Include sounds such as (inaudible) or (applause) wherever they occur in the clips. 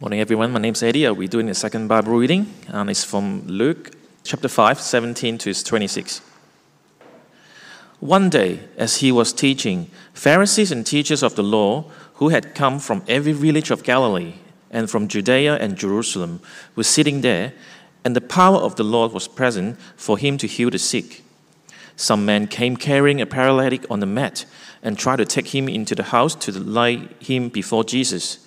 Morning, everyone. My name's Eddie. Be doing the second Bible reading, and it's from Luke chapter 5, 17 to 26. One day, as he was teaching, Pharisees and teachers of the law who had come from every village of Galilee and from Judea and Jerusalem were sitting there, and the power of the Lord was present for him to heal the sick. Some men came carrying a paralytic on a mat and tried to take him into the house to lay him before Jesus.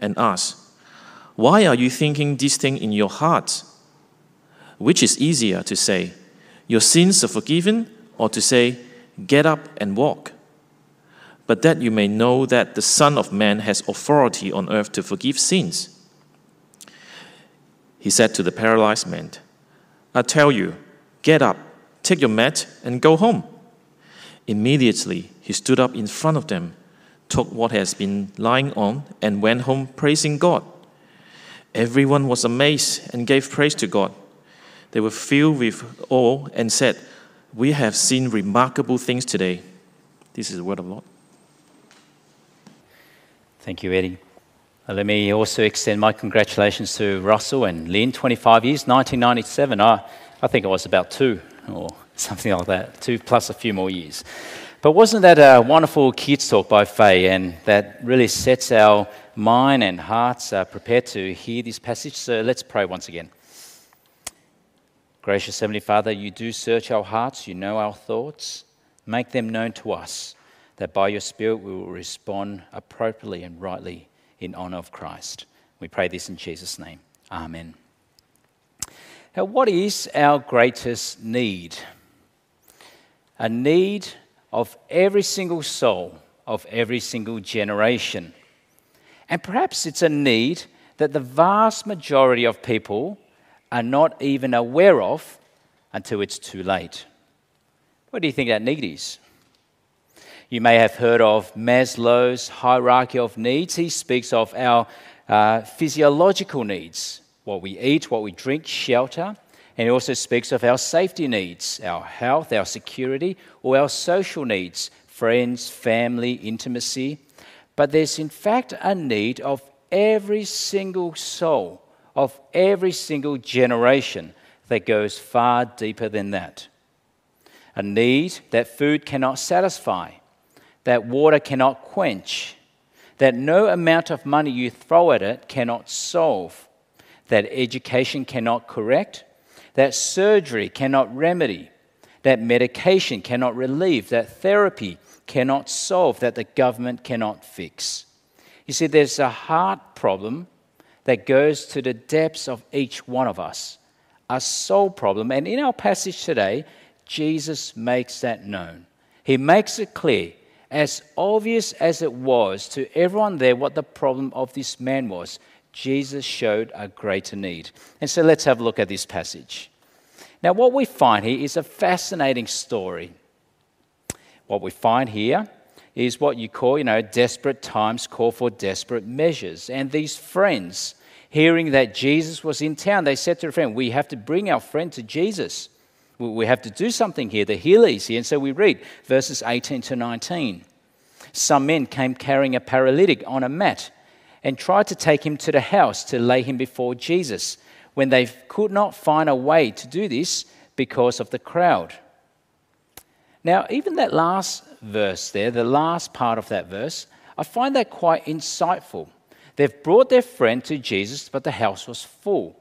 and asked, Why are you thinking this thing in your hearts? Which is easier to say, Your sins are forgiven, or to say, Get up and walk? But that you may know that the Son of Man has authority on earth to forgive sins. He said to the paralyzed man, I tell you, get up, take your mat, and go home. Immediately he stood up in front of them took what has been lying on, and went home praising God. Everyone was amazed and gave praise to God. They were filled with awe and said, We have seen remarkable things today. This is the word of Lord. Thank you, Eddie. Uh, let me also extend my congratulations to Russell and Lynn, 25 years, 1997. I, I think it was about two or (laughs) something like that, two plus a few more years. But wasn't that a wonderful kids talk by Faye? And that really sets our mind and hearts uh, prepared to hear this passage. So let's pray once again. Gracious Heavenly Father, you do search our hearts, you know our thoughts. Make them known to us, that by your Spirit we will respond appropriately and rightly in honor of Christ. We pray this in Jesus' name. Amen. Now, what is our greatest need? A need of every single soul of every single generation. And perhaps it's a need that the vast majority of people are not even aware of until it's too late. What do you think that need is? You may have heard of Maslow's hierarchy of needs. He speaks of our uh, physiological needs what we eat, what we drink, shelter. And he also speaks of our safety needs, our health, our security, or our social needs friends, family, intimacy. But there's in fact a need of every single soul, of every single generation that goes far deeper than that. A need that food cannot satisfy, that water cannot quench, that no amount of money you throw at it cannot solve, that education cannot correct, that surgery cannot remedy, that medication cannot relieve, that therapy cannot solve, that the government cannot fix. You see, there's a heart problem that goes to the depths of each one of us, a soul problem. And in our passage today, Jesus makes that known. He makes it clear, as obvious as it was to everyone there, what the problem of this man was. Jesus showed a greater need. And so let's have a look at this passage. Now, what we find here is a fascinating story. What we find here is what you call, you know, desperate times call for desperate measures. And these friends, hearing that Jesus was in town, they said to a friend, We have to bring our friend to Jesus. We have to do something here. The healer is here. And so we read verses 18 to 19. Some men came carrying a paralytic on a mat and tried to take him to the house to lay him before Jesus when they could not find a way to do this because of the crowd. Now, even that last verse there, the last part of that verse, I find that quite insightful. They've brought their friend to Jesus, but the house was full.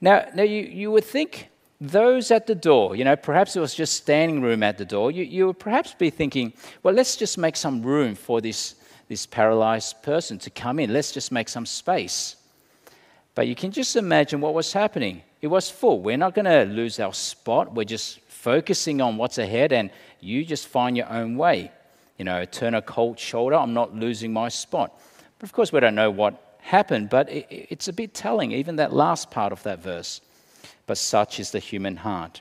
Now, now you, you would think those at the door, you know, perhaps it was just standing room at the door, you, you would perhaps be thinking, well, let's just make some room for this this paralyzed person to come in. Let's just make some space. But you can just imagine what was happening. It was full. We're not going to lose our spot. We're just focusing on what's ahead, and you just find your own way. You know, turn a cold shoulder. I'm not losing my spot. But of course, we don't know what happened, but it's a bit telling, even that last part of that verse. But such is the human heart.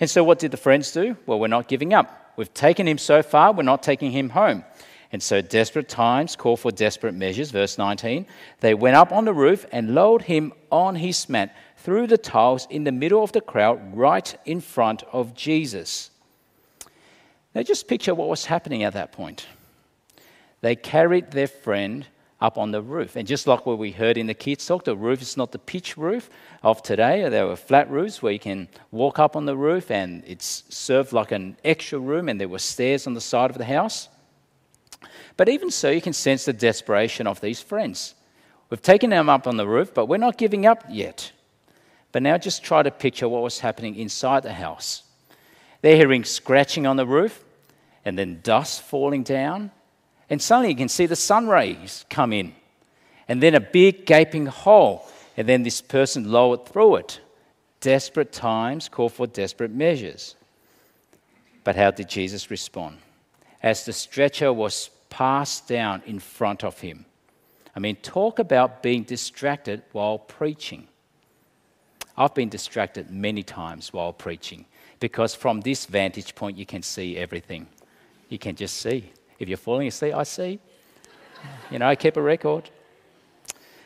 And so, what did the friends do? Well, we're not giving up. We've taken him so far, we're not taking him home. And so, desperate times call for desperate measures. Verse 19 They went up on the roof and lowered him on his mat through the tiles in the middle of the crowd, right in front of Jesus. Now, just picture what was happening at that point. They carried their friend up on the roof. And just like what we heard in the kids' talk, the roof is not the pitch roof of today. There were flat roofs where you can walk up on the roof and it's served like an extra room, and there were stairs on the side of the house. But even so, you can sense the desperation of these friends. We've taken them up on the roof, but we're not giving up yet. But now just try to picture what was happening inside the house. They're hearing scratching on the roof, and then dust falling down, and suddenly you can see the sun rays come in, and then a big gaping hole, and then this person lowered through it. Desperate times call for desperate measures. But how did Jesus respond? As the stretcher was passed down in front of him. I mean, talk about being distracted while preaching. I've been distracted many times while preaching because from this vantage point, you can see everything. You can just see. If you're falling asleep, I see. You know, I keep a record.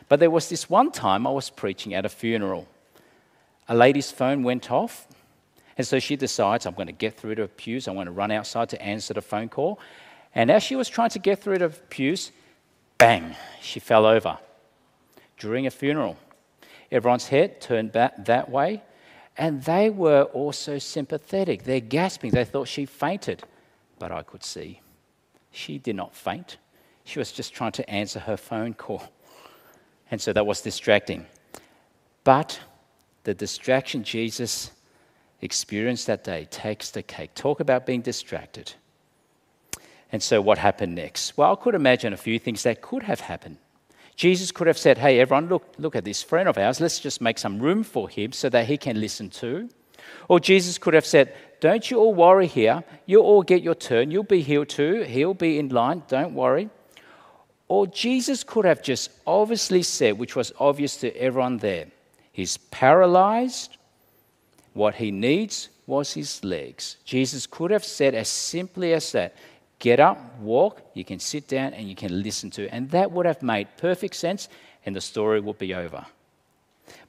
But there was this one time I was preaching at a funeral. A lady's phone went off, and so she decides, I'm going to get through to pews, I'm going to run outside to answer the phone call. And as she was trying to get through the pews, bang, she fell over during a funeral. Everyone's head turned back that way, and they were also sympathetic. They're gasping. They thought she fainted, but I could see she did not faint. She was just trying to answer her phone call. And so that was distracting. But the distraction Jesus experienced that day takes the cake. Talk about being distracted. And so, what happened next? Well, I could imagine a few things that could have happened. Jesus could have said, Hey, everyone, look, look at this friend of ours. Let's just make some room for him so that he can listen too. Or Jesus could have said, Don't you all worry here. You'll all get your turn. You'll be healed too. He'll be in line. Don't worry. Or Jesus could have just obviously said, which was obvious to everyone there, He's paralyzed. What he needs was his legs. Jesus could have said as simply as that get up, walk, you can sit down, and you can listen to. And that would have made perfect sense, and the story would be over.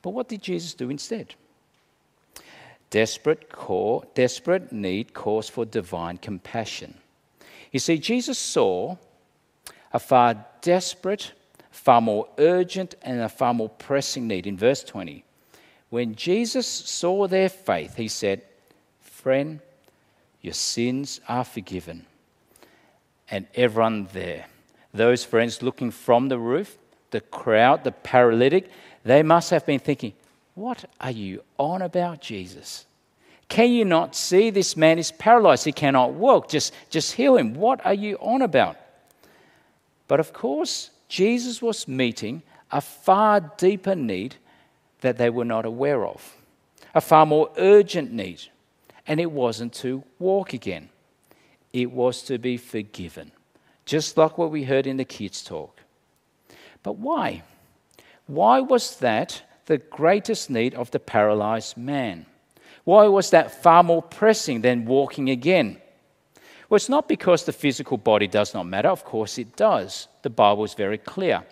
But what did Jesus do instead? Desperate, call, desperate need calls for divine compassion. You see, Jesus saw a far desperate, far more urgent, and a far more pressing need in verse 20. When Jesus saw their faith, he said, Friend, your sins are forgiven and everyone there. Those friends looking from the roof, the crowd, the paralytic, they must have been thinking, What are you on about, Jesus? Can you not see this man is paralyzed? He cannot walk. Just, just heal him. What are you on about? But of course, Jesus was meeting a far deeper need that they were not aware of, a far more urgent need, and it wasn't to walk again it was to be forgiven, just like what we heard in the kids' talk. But why? Why was that the greatest need of the paralyzed man? Why was that far more pressing than walking again? Well, it's not because the physical body does not matter. Of course, it does. The Bible is very clear.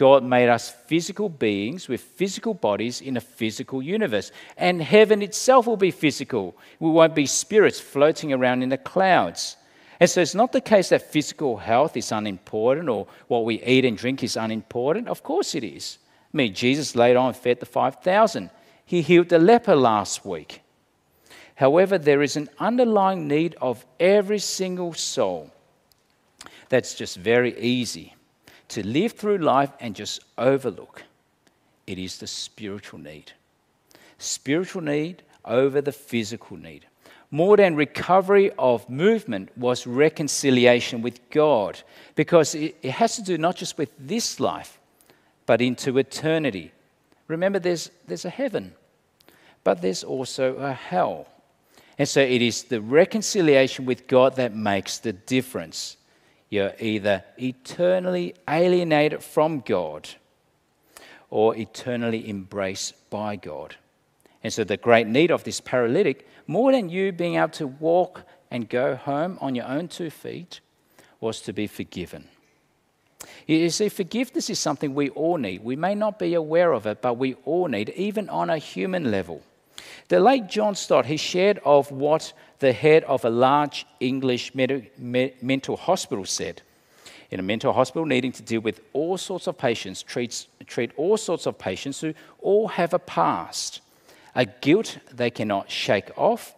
God made us physical beings with physical bodies in a physical universe. And heaven itself will be physical. We won't be spirits floating around in the clouds. And so it's not the case that physical health is unimportant or what we eat and drink is unimportant. Of course it is. I mean, Jesus later on and fed the 5,000. He healed the leper last week. However, there is an underlying need of every single soul that's just very easy to live through life and just overlook. It is the spiritual need. Spiritual need over the physical need more than recovery of movement was reconciliation with God because it, has to do not just with this life, but into eternity. Remember, there's, there's a heaven, but there's also a hell. And so it is the reconciliation with God that makes the difference. You're either eternally alienated from God or eternally embraced by God. And so, the great need of this paralytic, more than you being able to walk and go home on your own two feet, was to be forgiven. You see, forgiveness is something we all need. We may not be aware of it, but we all need, even on a human level. The late John Stott, he shared of what the head of a large English med- me- mental hospital said. In a mental hospital, needing to deal with all sorts of patients, treats, treat all sorts of patients who all have a past, a guilt they cannot shake off,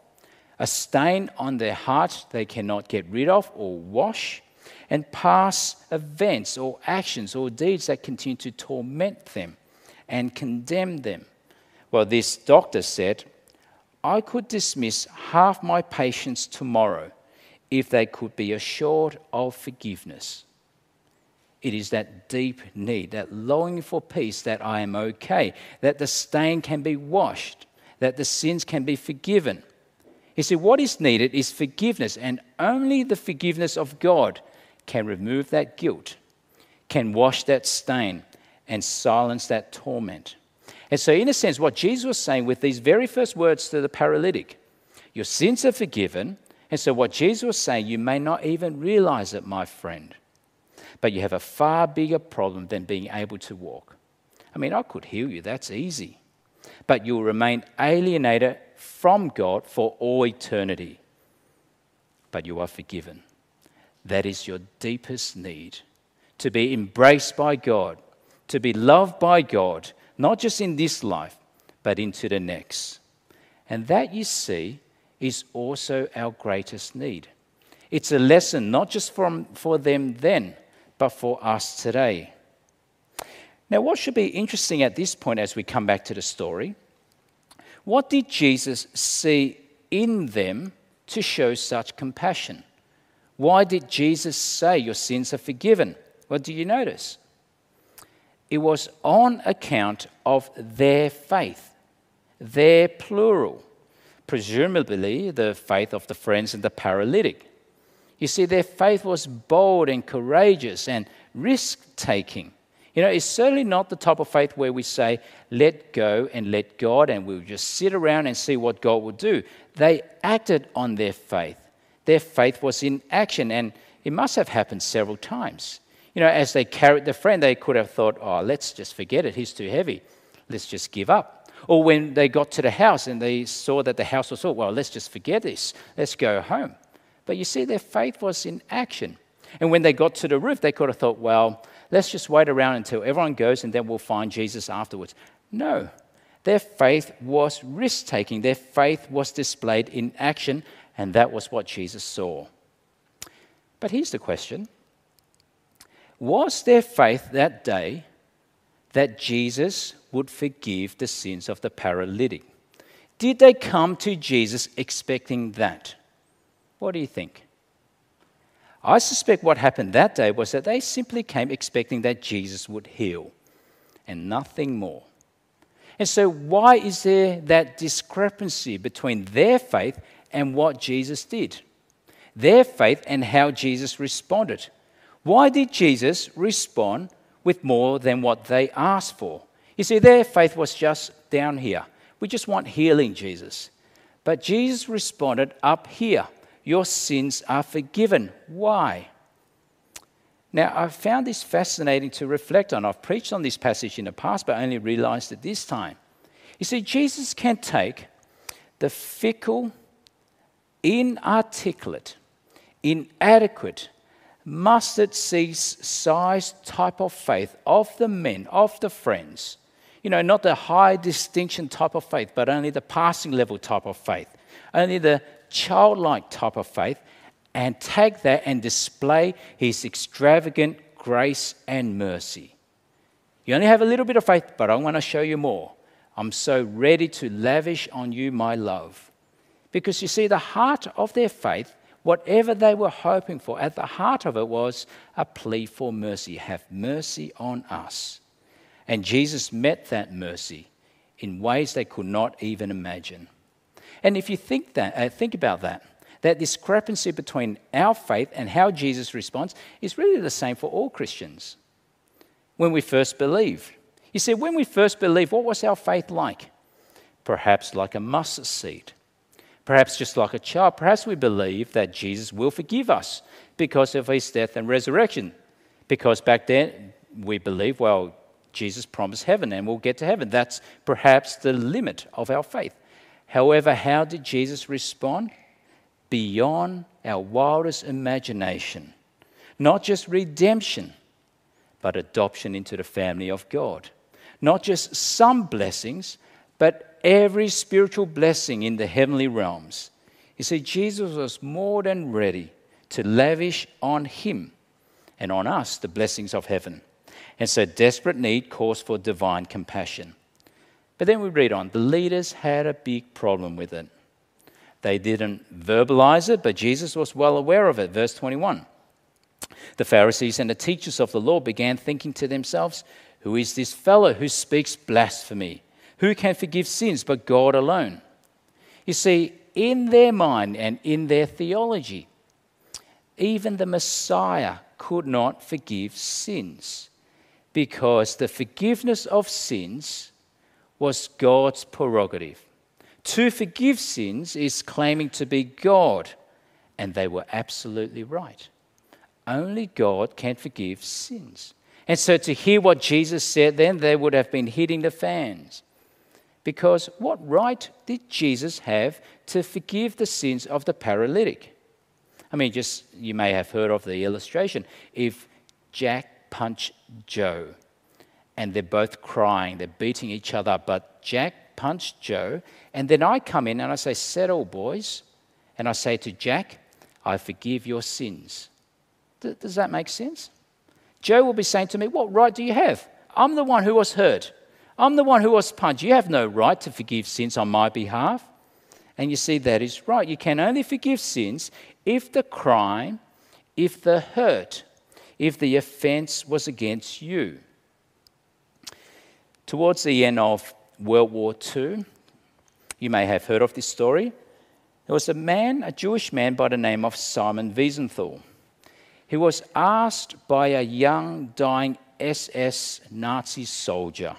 a stain on their heart they cannot get rid of or wash, and past events or actions or deeds that continue to torment them and condemn them. Well, this doctor said, I could dismiss half my patients tomorrow if they could be assured of forgiveness. It is that deep need, that longing for peace that I am okay, that the stain can be washed, that the sins can be forgiven. You see, what is needed is forgiveness, and only the forgiveness of God can remove that guilt, can wash that stain, and silence that torment. And so, in a sense, what Jesus was saying with these very first words to the paralytic, your sins are forgiven. And so, what Jesus was saying, you may not even realize it, my friend, but you have a far bigger problem than being able to walk. I mean, I could heal you, that's easy. But you'll remain alienated from God for all eternity. But you are forgiven. That is your deepest need to be embraced by God, to be loved by God, not just in this life, but into the next. And that, you see, is also our greatest need. It's a lesson not just from, for them then, but for us today. Now, what should be interesting at this point as we come back to the story? What did Jesus see in them to show such compassion? Why did Jesus say, Your sins are forgiven? What do you notice? It was on account of their faith, their plural, presumably the faith of the friends and the paralytic. You see, their faith was bold and courageous and risk taking. You know, it's certainly not the type of faith where we say, let go and let God, and we'll just sit around and see what God will do. They acted on their faith their faith was in action, and it must have happened several times. You know, as they carried the friend, they could have thought, oh, let's just forget it, he's too heavy, let's just give up. Or when they got to the house and they saw that the house was full, well, let's just forget this, let's go home. But you see, their faith was in action. And when they got to the roof, they could have thought, well, let's just wait around until everyone goes and then we'll find Jesus afterwards. No, their faith was risk taking, their faith was displayed in action, and that was what Jesus saw. But here's the question Was their faith that day that Jesus would forgive the sins of the paralytic? Did they come to Jesus expecting that? What do you think? I suspect what happened that day was that they simply came expecting that Jesus would heal and nothing more. And so, why is there that discrepancy between their faith and what Jesus did, their faith and how Jesus responded. Why did Jesus respond with more than what they asked for? You see, their faith was just down here. We just want healing, Jesus. But Jesus responded up here Your sins are forgiven. Why? Now, I found this fascinating to reflect on. I've preached on this passage in the past, but only realized it this time. You see, Jesus can take the fickle, inarticulate, inadequate, mustard seed size type of faith of the men, of the friends. You know, not the high distinction type of faith, but only the passing level type of faith, only the childlike type of faith, and take that and display his extravagant grace and mercy. You only have a little bit of faith, but I want to show you more. I'm so ready to lavish on you my love. Because you see, the heart of their faith, whatever they were hoping for, at the heart of it was a plea for mercy. Have mercy on us. And Jesus met that mercy in ways they could not even imagine. And if you think, that, uh, think about that, that discrepancy between our faith and how Jesus responds is really the same for all Christians. When we first believe, You see, when we first believed, what was our faith like? Perhaps like a mustard seed. Perhaps just like a child. Perhaps we believe that Jesus will forgive us because of his death and resurrection. Because back then we believe, well, Jesus promised heaven and we'll get to heaven. That's perhaps the limit of our faith. However, how did Jesus respond? Beyond our wildest imagination. Not just redemption, but adoption into the family of God. Not just some blessings, but every spiritual blessing in the heavenly realms. You see, Jesus was more than ready to lavish on him and on us the blessings of heaven. And so, desperate need calls for divine compassion. But then we read on the leaders had a big problem with it. They didn't verbalize it, but Jesus was well aware of it. Verse 21. The Pharisees and the teachers of the law began thinking to themselves, Who is this fellow who speaks blasphemy? Who can forgive sins but God alone? You see, in their mind and in their theology, even the Messiah could not forgive sins because the forgiveness of sins was God's prerogative. To forgive sins is claiming to be God, and they were absolutely right. Only God can forgive sins. And so to hear what Jesus said then, they would have been hitting the fans. Because what right did Jesus have to forgive the sins of the paralytic? I mean, just you may have heard of the illustration. If Jack punched Joe and they're both crying, they're beating each other, but Jack punched Joe, and then I come in and I say, Settle, boys. And I say to Jack, I forgive your sins. Does that make sense? Joe will be saying to me, What right do you have? I'm the one who was hurt. I'm the one who was punched. You have no right to forgive sins on my behalf. And you see, that is right. You can only forgive sins if the crime, if the hurt, if the offense was against you. Towards the end of World War II, you may have heard of this story. There was a man, a Jewish man by the name of Simon Wiesenthal. He was asked by a young, dying SS Nazi soldier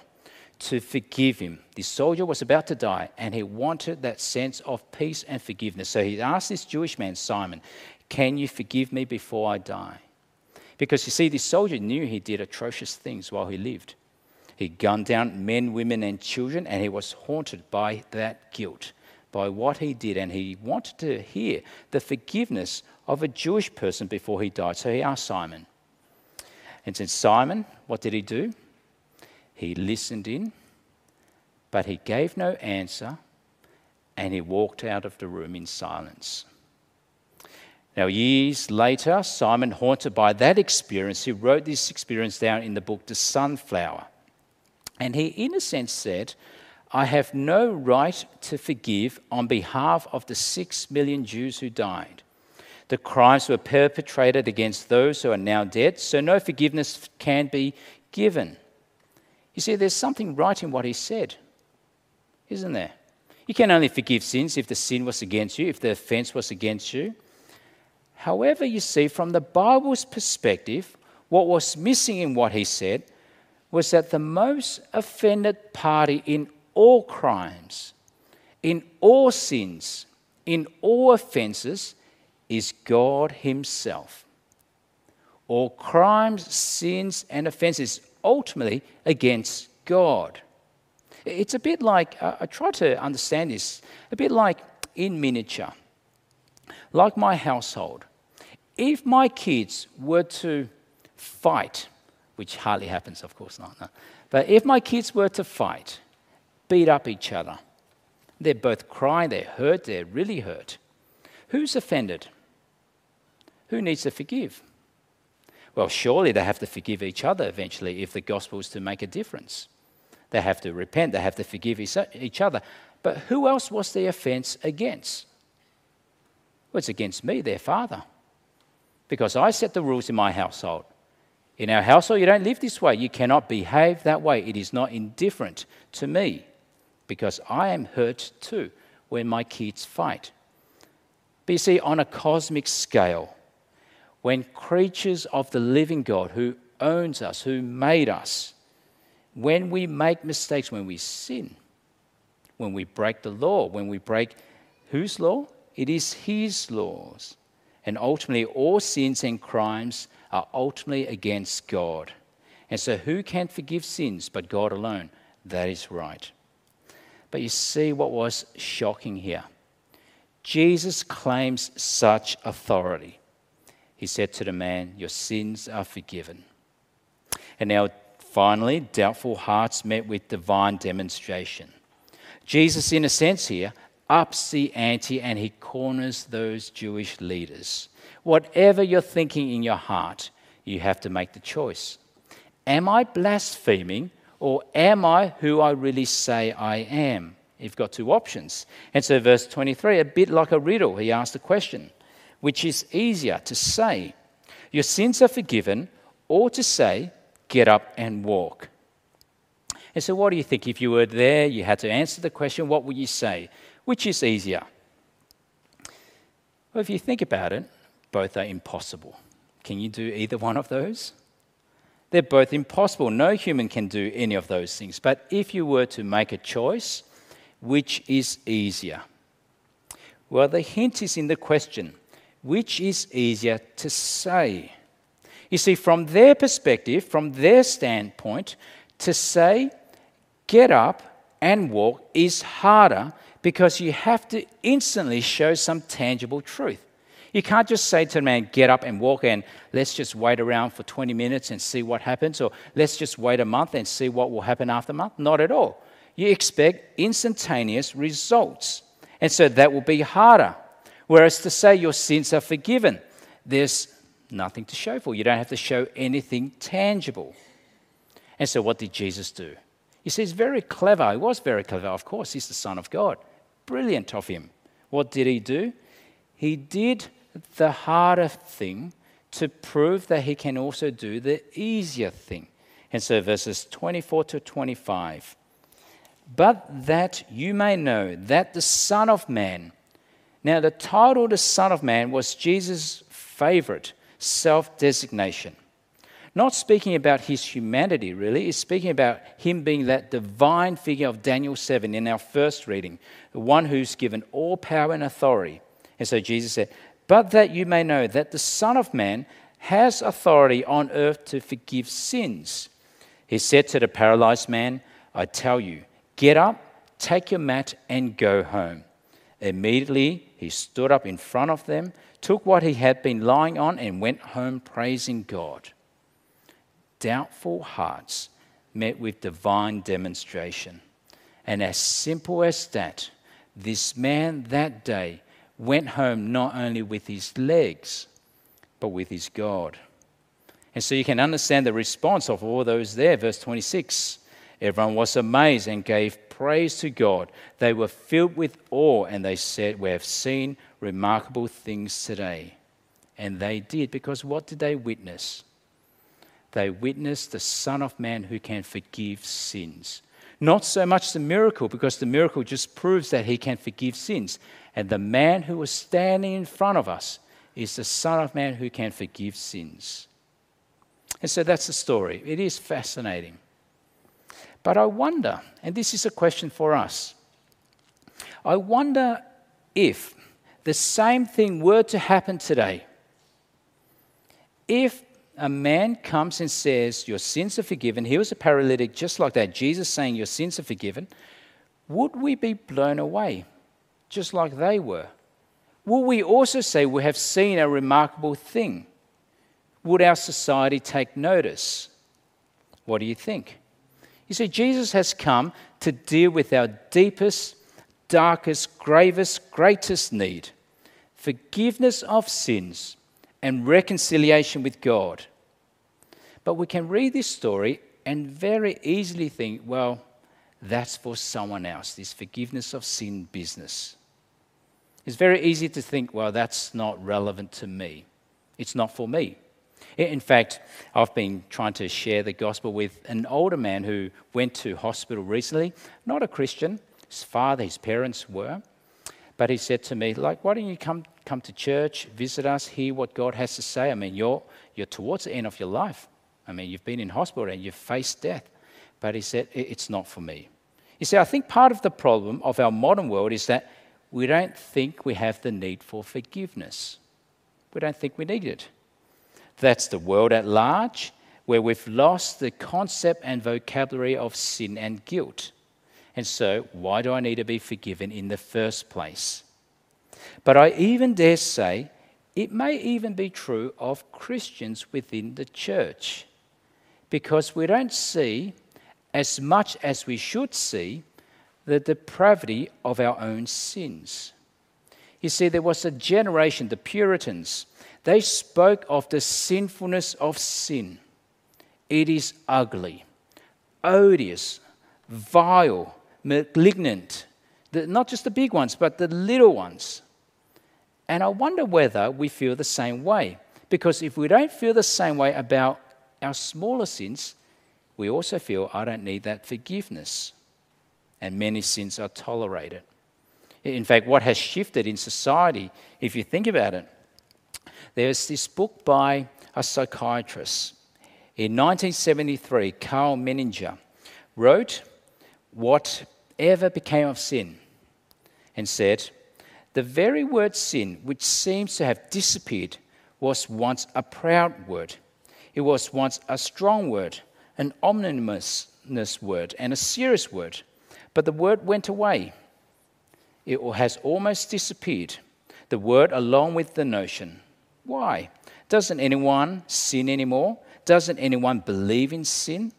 to forgive him. This soldier was about to die, and he wanted that sense of peace and forgiveness. So he asked this Jewish man, Simon, Can you forgive me before I die? Because you see, this soldier knew he did atrocious things while he lived. He gunned down men, women, and children, and he was haunted by that guilt, by what he did, and he wanted to hear the forgiveness of a Jewish person before he died. So he asked Simon. And said, Simon, what did he do? He listened in, but he gave no answer, and he walked out of the room in silence. Now, years later, Simon, haunted by that experience, he wrote this experience down in the book The Sunflower. And he, in a sense, said, I have no right to forgive on behalf of the six million Jews who died. The crimes were perpetrated against those who are now dead, so no forgiveness can be given. You see, there's something right in what he said, isn't there? You can only forgive sins if the sin was against you, if the offense was against you. However, you see, from the Bible's perspective, what was missing in what he said was that the most offended party in all crimes, in all sins, in all offenses, is God Himself. All crimes, sins, and offenses ultimately against God. It's a bit like, uh, I try to understand this, a bit like in miniature, like my household. If my kids were to fight, which hardly happens, of course not, no. but if my kids were to fight, beat up each other, they're both crying, they're hurt, they're really hurt. Who's offended? Who needs to forgive? Well, surely they have to forgive each other eventually if the gospel is to make a difference. They have to repent, they have to forgive each other. But who else was the offense against? Well, it's against me, their father. Because I set the rules in my household. In our household, you don't live this way. You cannot behave that way. It is not indifferent to me because I am hurt too when my kids fight. But you see, on a cosmic scale, when creatures of the living God who owns us, who made us, when we make mistakes, when we sin, when we break the law, when we break whose law? It is His laws. And ultimately, all sins and crimes are ultimately against God. And so, who can forgive sins but God alone? That is right. But you see what was shocking here? Jesus claims such authority. He said to the man, Your sins are forgiven. And now, finally, doubtful hearts met with divine demonstration. Jesus, in a sense, here, ups the ante and he corners those Jewish leaders. Whatever you're thinking in your heart, you have to make the choice. Am I blaspheming or am I who I really say I am? You've got two options. And so, verse 23, a bit like a riddle, he asked a question which is easier to say, Your sins are forgiven, or to say, Get up and walk? And so, what do you think? If you were there, you had to answer the question, what would you say? Which is easier? Well, if you think about it, both are impossible. Can you do either one of those? They're both impossible. No human can do any of those things. But if you were to make a choice, which is easier? Well, the hint is in the question which is easier to say? You see, from their perspective, from their standpoint, to say, get up and walk is harder because you have to instantly show some tangible truth. You can't just say to a man, get up and walk, and let's just wait around for 20 minutes and see what happens, or let's just wait a month and see what will happen after a month. Not at all. You expect instantaneous results. And so that will be harder. Whereas to say your sins are forgiven, there's nothing to show for. You don't have to show anything tangible. And so what did Jesus do? You see, he's very clever. He was very clever. Of course, he's the Son of God. Brilliant of him. What did he do? He did the harder thing to prove that he can also do the easier thing. And so, verses 24 to 25. But that you may know that the Son of Man, now the title the Son of Man was Jesus' favorite self designation. Not speaking about his humanity, really, it's speaking about him being that divine figure of Daniel 7 in our first reading, the one who's given all power and authority. And so Jesus said, but that you may know that the Son of Man has authority on earth to forgive sins. He said to the paralyzed man, I tell you, get up, take your mat, and go home. Immediately he stood up in front of them, took what he had been lying on, and went home praising God. Doubtful hearts met with divine demonstration. And as simple as that, this man that day went home not only with his legs, but with his God. And so you can understand the response of all those there. Verse 26 Everyone was amazed and gave praise to God. They were filled with awe and they said, We have seen remarkable things today. And they did, because what did they witness? They witnessed the Son of Man who can forgive sins. Not so much the miracle, because the miracle just proves that he can forgive sins. And the man who was standing in front of us is the Son of Man who can forgive sins. And so that's the story. It is fascinating. But I wonder, and this is a question for us I wonder if the same thing were to happen today. If a man comes and says, Your sins are forgiven, he was a paralytic just like that, Jesus saying, Your sins are forgiven, would we be blown away? just like they were? Will we also say we have seen a remarkable thing? Would our society take notice? What do you think? You see, Jesus has come to deal with our deepest, darkest, gravest, greatest need forgiveness of sins and reconciliation with God. But we can read this story and very easily think, well, that's for someone else, this forgiveness of sin business. It's very easy to think, well, that's not relevant to me. It's not for me. In fact, I've been trying to share the gospel with an older man who went to hospital recently, not a Christian. His father, his parents were. But he said to me, like, why don't you come, come to church, visit us, hear what God has to say? I mean, you're, you're towards the end of your life. I mean, you've been in hospital and you've faced death. but he said, It's not for me. You see, I think part of the problem of our modern world is that we don't think we have the need for forgiveness. We don't think we need it. That's the world at large, where we've lost the concept and vocabulary of sin and guilt. And so, why do I need to be forgiven in the first place? But I even dare say it may even be true of Christians within the church, because we don't see as much as we should see the depravity of our own sins. You see, there was a generation, the Puritans, they spoke of the sinfulness of sin. It is ugly, odious, vile, malignant. The, not just the big ones, but the little ones. And I wonder whether we feel the same way. Because if we don't feel the same way about our smaller sins, we also feel, I don't need that forgiveness. And many sins are tolerated. In fact, what has shifted in society, if you think about it, there's this book by a psychiatrist. In 1973, Karl Menninger wrote Whatever Became of Sin and said, The very word sin, which seems to have disappeared, was once a proud word. It was once a strong word, an ominous word, and a serious word. But the word went away. It has almost disappeared, the word along with the notion. Why? Doesn't anyone sin anymore? Doesn't anyone believe in sin?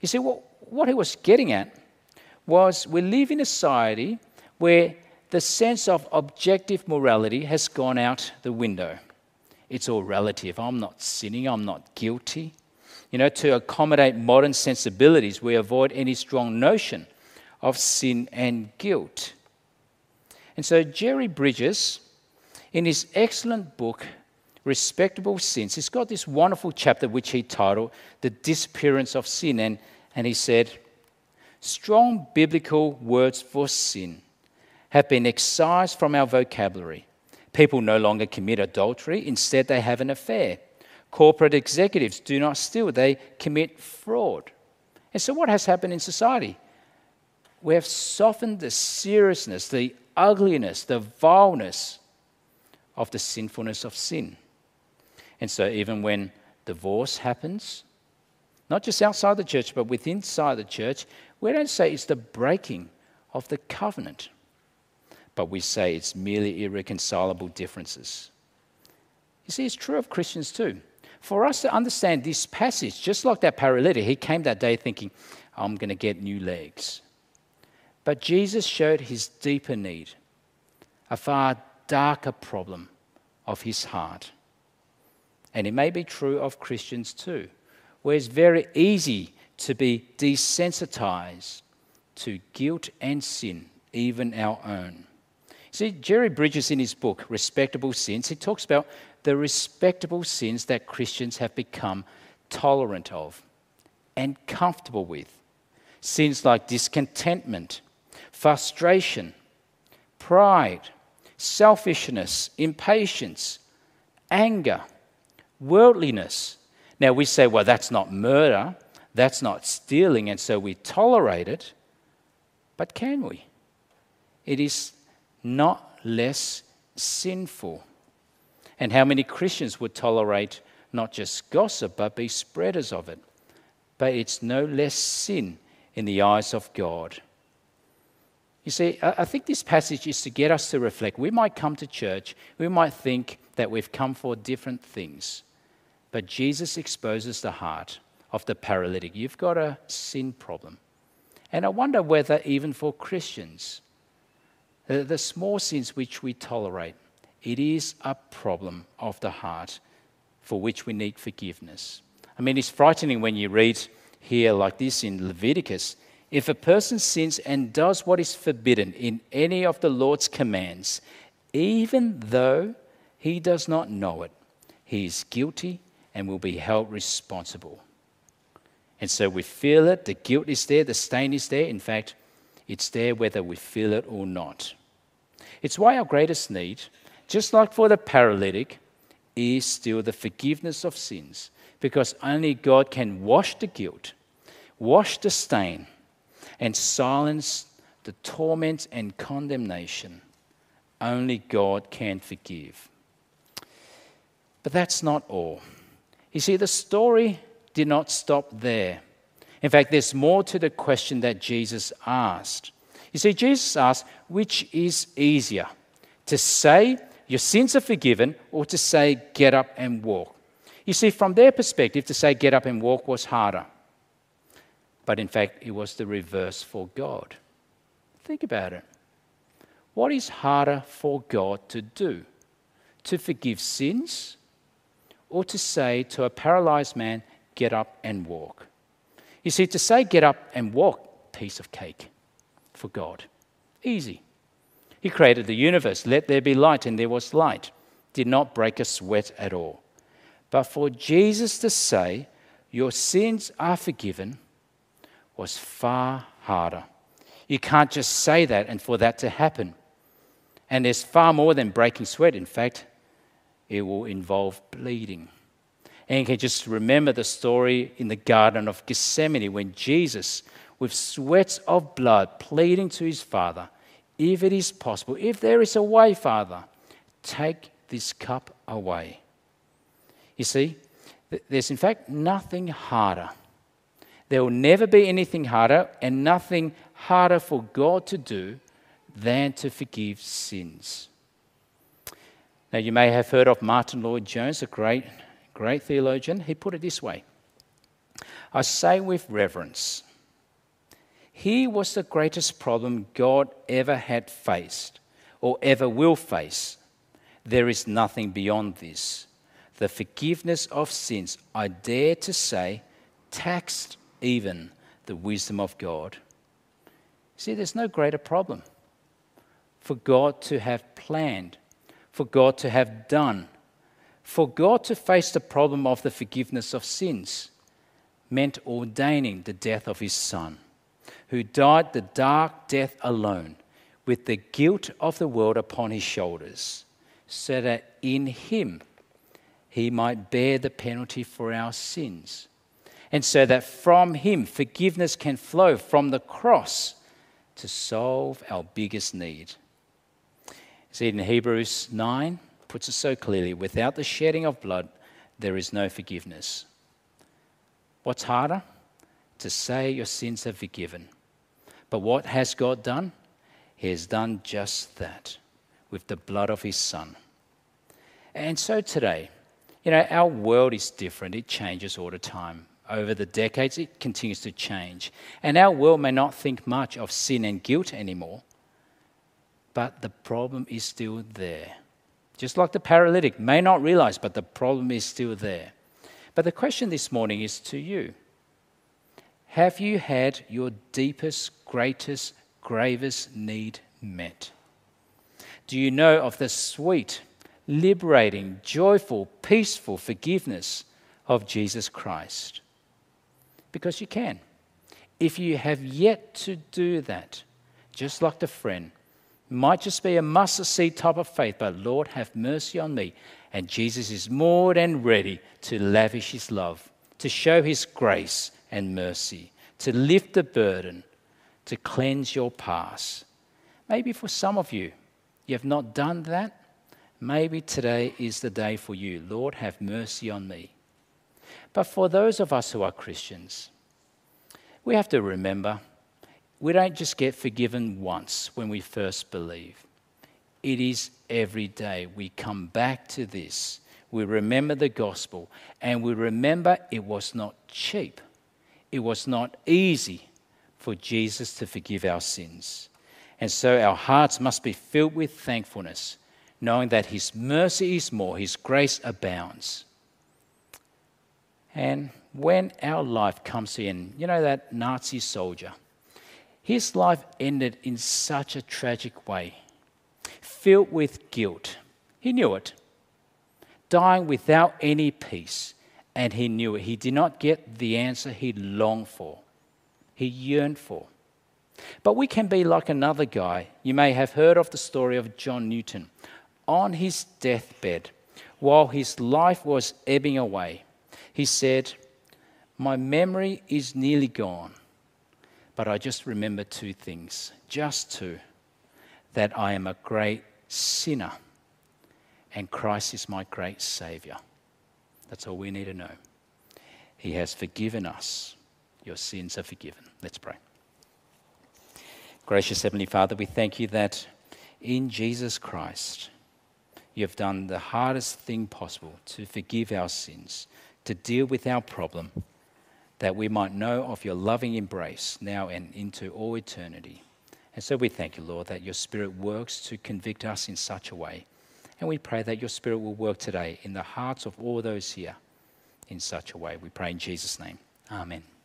You see, what, what he was getting at was we live in a society where the sense of objective morality has gone out the window. It's all relative. I'm not sinning, I'm not guilty. You know, to accommodate modern sensibilities, we avoid any strong notion of sin and guilt. And so, Jerry Bridges, in his excellent book, Respectable Sins, he's got this wonderful chapter which he titled The Disappearance of Sin. And, and he said, Strong biblical words for sin have been excised from our vocabulary. People no longer commit adultery, instead, they have an affair. Corporate executives do not steal, they commit fraud. And so, what has happened in society? We have softened the seriousness, the ugliness, the vileness of the sinfulness of sin. And so, even when divorce happens, not just outside the church, but within inside the church, we don't say it's the breaking of the covenant, but we say it's merely irreconcilable differences. You see, it's true of Christians too. For us to understand this passage, just like that paralytic, he came that day thinking, I'm going to get new legs. But Jesus showed his deeper need, a far darker problem of his heart. And it may be true of Christians too, where it's very easy to be desensitized to guilt and sin, even our own. See, Jerry Bridges in his book, Respectable Sins, he talks about the respectable sins that Christians have become tolerant of and comfortable with. Sins like discontentment, frustration, pride, selfishness, impatience, anger, worldliness. Now we say, well, that's not murder, that's not stealing, and so we tolerate it. But can we? It is not less sinful. And how many Christians would tolerate not just gossip, but be spreaders of it? But it's no less sin in the eyes of God. You see, I think this passage is to get us to reflect. We might come to church, we might think that we've come for different things, but Jesus exposes the heart of the paralytic. You've got a sin problem. And I wonder whether, even for Christians, the, small sins which we tolerate, it is a problem of the heart for which we need forgiveness. I mean, it's frightening when you read here, like this in Leviticus, if a person sins and does what is forbidden in any of the Lord's commands, even though he does not know it, he is guilty and will be held responsible. And so we feel it, the guilt is there, the stain is there. In fact, it's there whether we feel it or not. It's why our greatest need, just like for the paralytic, is still the forgiveness of sins, because only God can wash the guilt wash the stain, and silence the torment and condemnation. Only God can forgive. But that's not all. You see, the story did not stop there. In fact, there's more to the question that Jesus asked. You see, Jesus asked, which is easier, to say your sins are forgiven or to say get up and walk? You see, from their perspective, to say get up and walk was harder. But in fact, it was the reverse for God. Think about it. What is harder for God to do? To forgive sins or to say to a paralyzed man, get up and walk? You see, to say get up and walk, piece of cake for God. Easy. He created the universe, let there be light, and there was light. Did not break a sweat at all. But for Jesus to say, Your sins are forgiven, was far harder. You can't just say that and for that to happen. And there's far more than breaking sweat. In fact, it will involve bleeding. And you can just remember the story in the Garden of Gethsemane when Jesus, with sweats of blood, pleading to his Father, If it is possible, if there is a way, Father, take this cup away. You see, there's in fact nothing harder. There will never be anything harder and nothing harder for God to do than to forgive sins. Now, you may have heard of Martyn Lloyd-Jones, a great, great theologian. He put it this way I say with reverence, he was the greatest problem God ever had faced or ever will face. There is nothing beyond this the forgiveness of sins, I dare to say, taxed even the wisdom of God. See, there's no greater problem for God to have planned, for God to have done, for God to face the problem of the forgiveness of sins meant ordaining the death of his Son, who died the dark death alone with the guilt of the world upon his shoulders, so that in him he might bear the penalty for our sins. And so that from him forgiveness can flow from the cross to solve our biggest need. See, in Hebrews 9 puts it so clearly without the shedding of blood, there is no forgiveness. What's harder? To say your sins are forgiven. But what has God done? He has done just that with the blood of his Son. And so today, you know, our world is different, it changes all the time. Over the decades, it continues to change. And our world may not think much of sin and guilt anymore, but the problem is still there. Just like the paralytic may not realize, but the problem is still there. But the question this morning is to you Have you had your deepest, greatest, gravest need met? Do you know of the sweet, liberating, joyful, peaceful forgiveness of Jesus Christ. Because you can. If you have yet to do that, just like the friend, might just be a mustard seed type of faith, but Lord, have mercy on me. And Jesus is more than ready to lavish his love, to show his grace and mercy, to lift the burden, to cleanse your past. Maybe for some of you, you have not done that. Maybe today is the day for you. Lord, have mercy on me. But for those of us who are Christians, we have to remember we don't just get forgiven once when we first believe. It is every day we come back to this. We remember the gospel and we remember it was not cheap, it was not easy for Jesus to forgive our sins. And so our hearts must be filled with thankfulness knowing that His mercy is more, His grace abounds. And when our life comes in, you know that Nazi soldier, his life ended in such a tragic way, filled with guilt. He knew it, dying without any peace, and he knew it. He did not get the answer he longed for, he yearned for. But we can be like another guy. You may have heard of the story of John Newton on his deathbed, while his life was ebbing away, he said, My memory is nearly gone, but I just remember two things, just two that I am a great sinner and Christ is my great Savior. That's all we need to know. He has forgiven us. Your sins are forgiven. Let's pray. Gracious Heavenly Father, we thank you that in Jesus Christ, you have done the hardest thing possible to forgive our sins, to deal with our problem, that we might know of your loving embrace now and into all eternity. And so we thank you, Lord, that your Spirit works to convict us in such a way. And we pray that your Spirit will work today in the hearts of all those here in such a way. We pray in Jesus' name. Amen.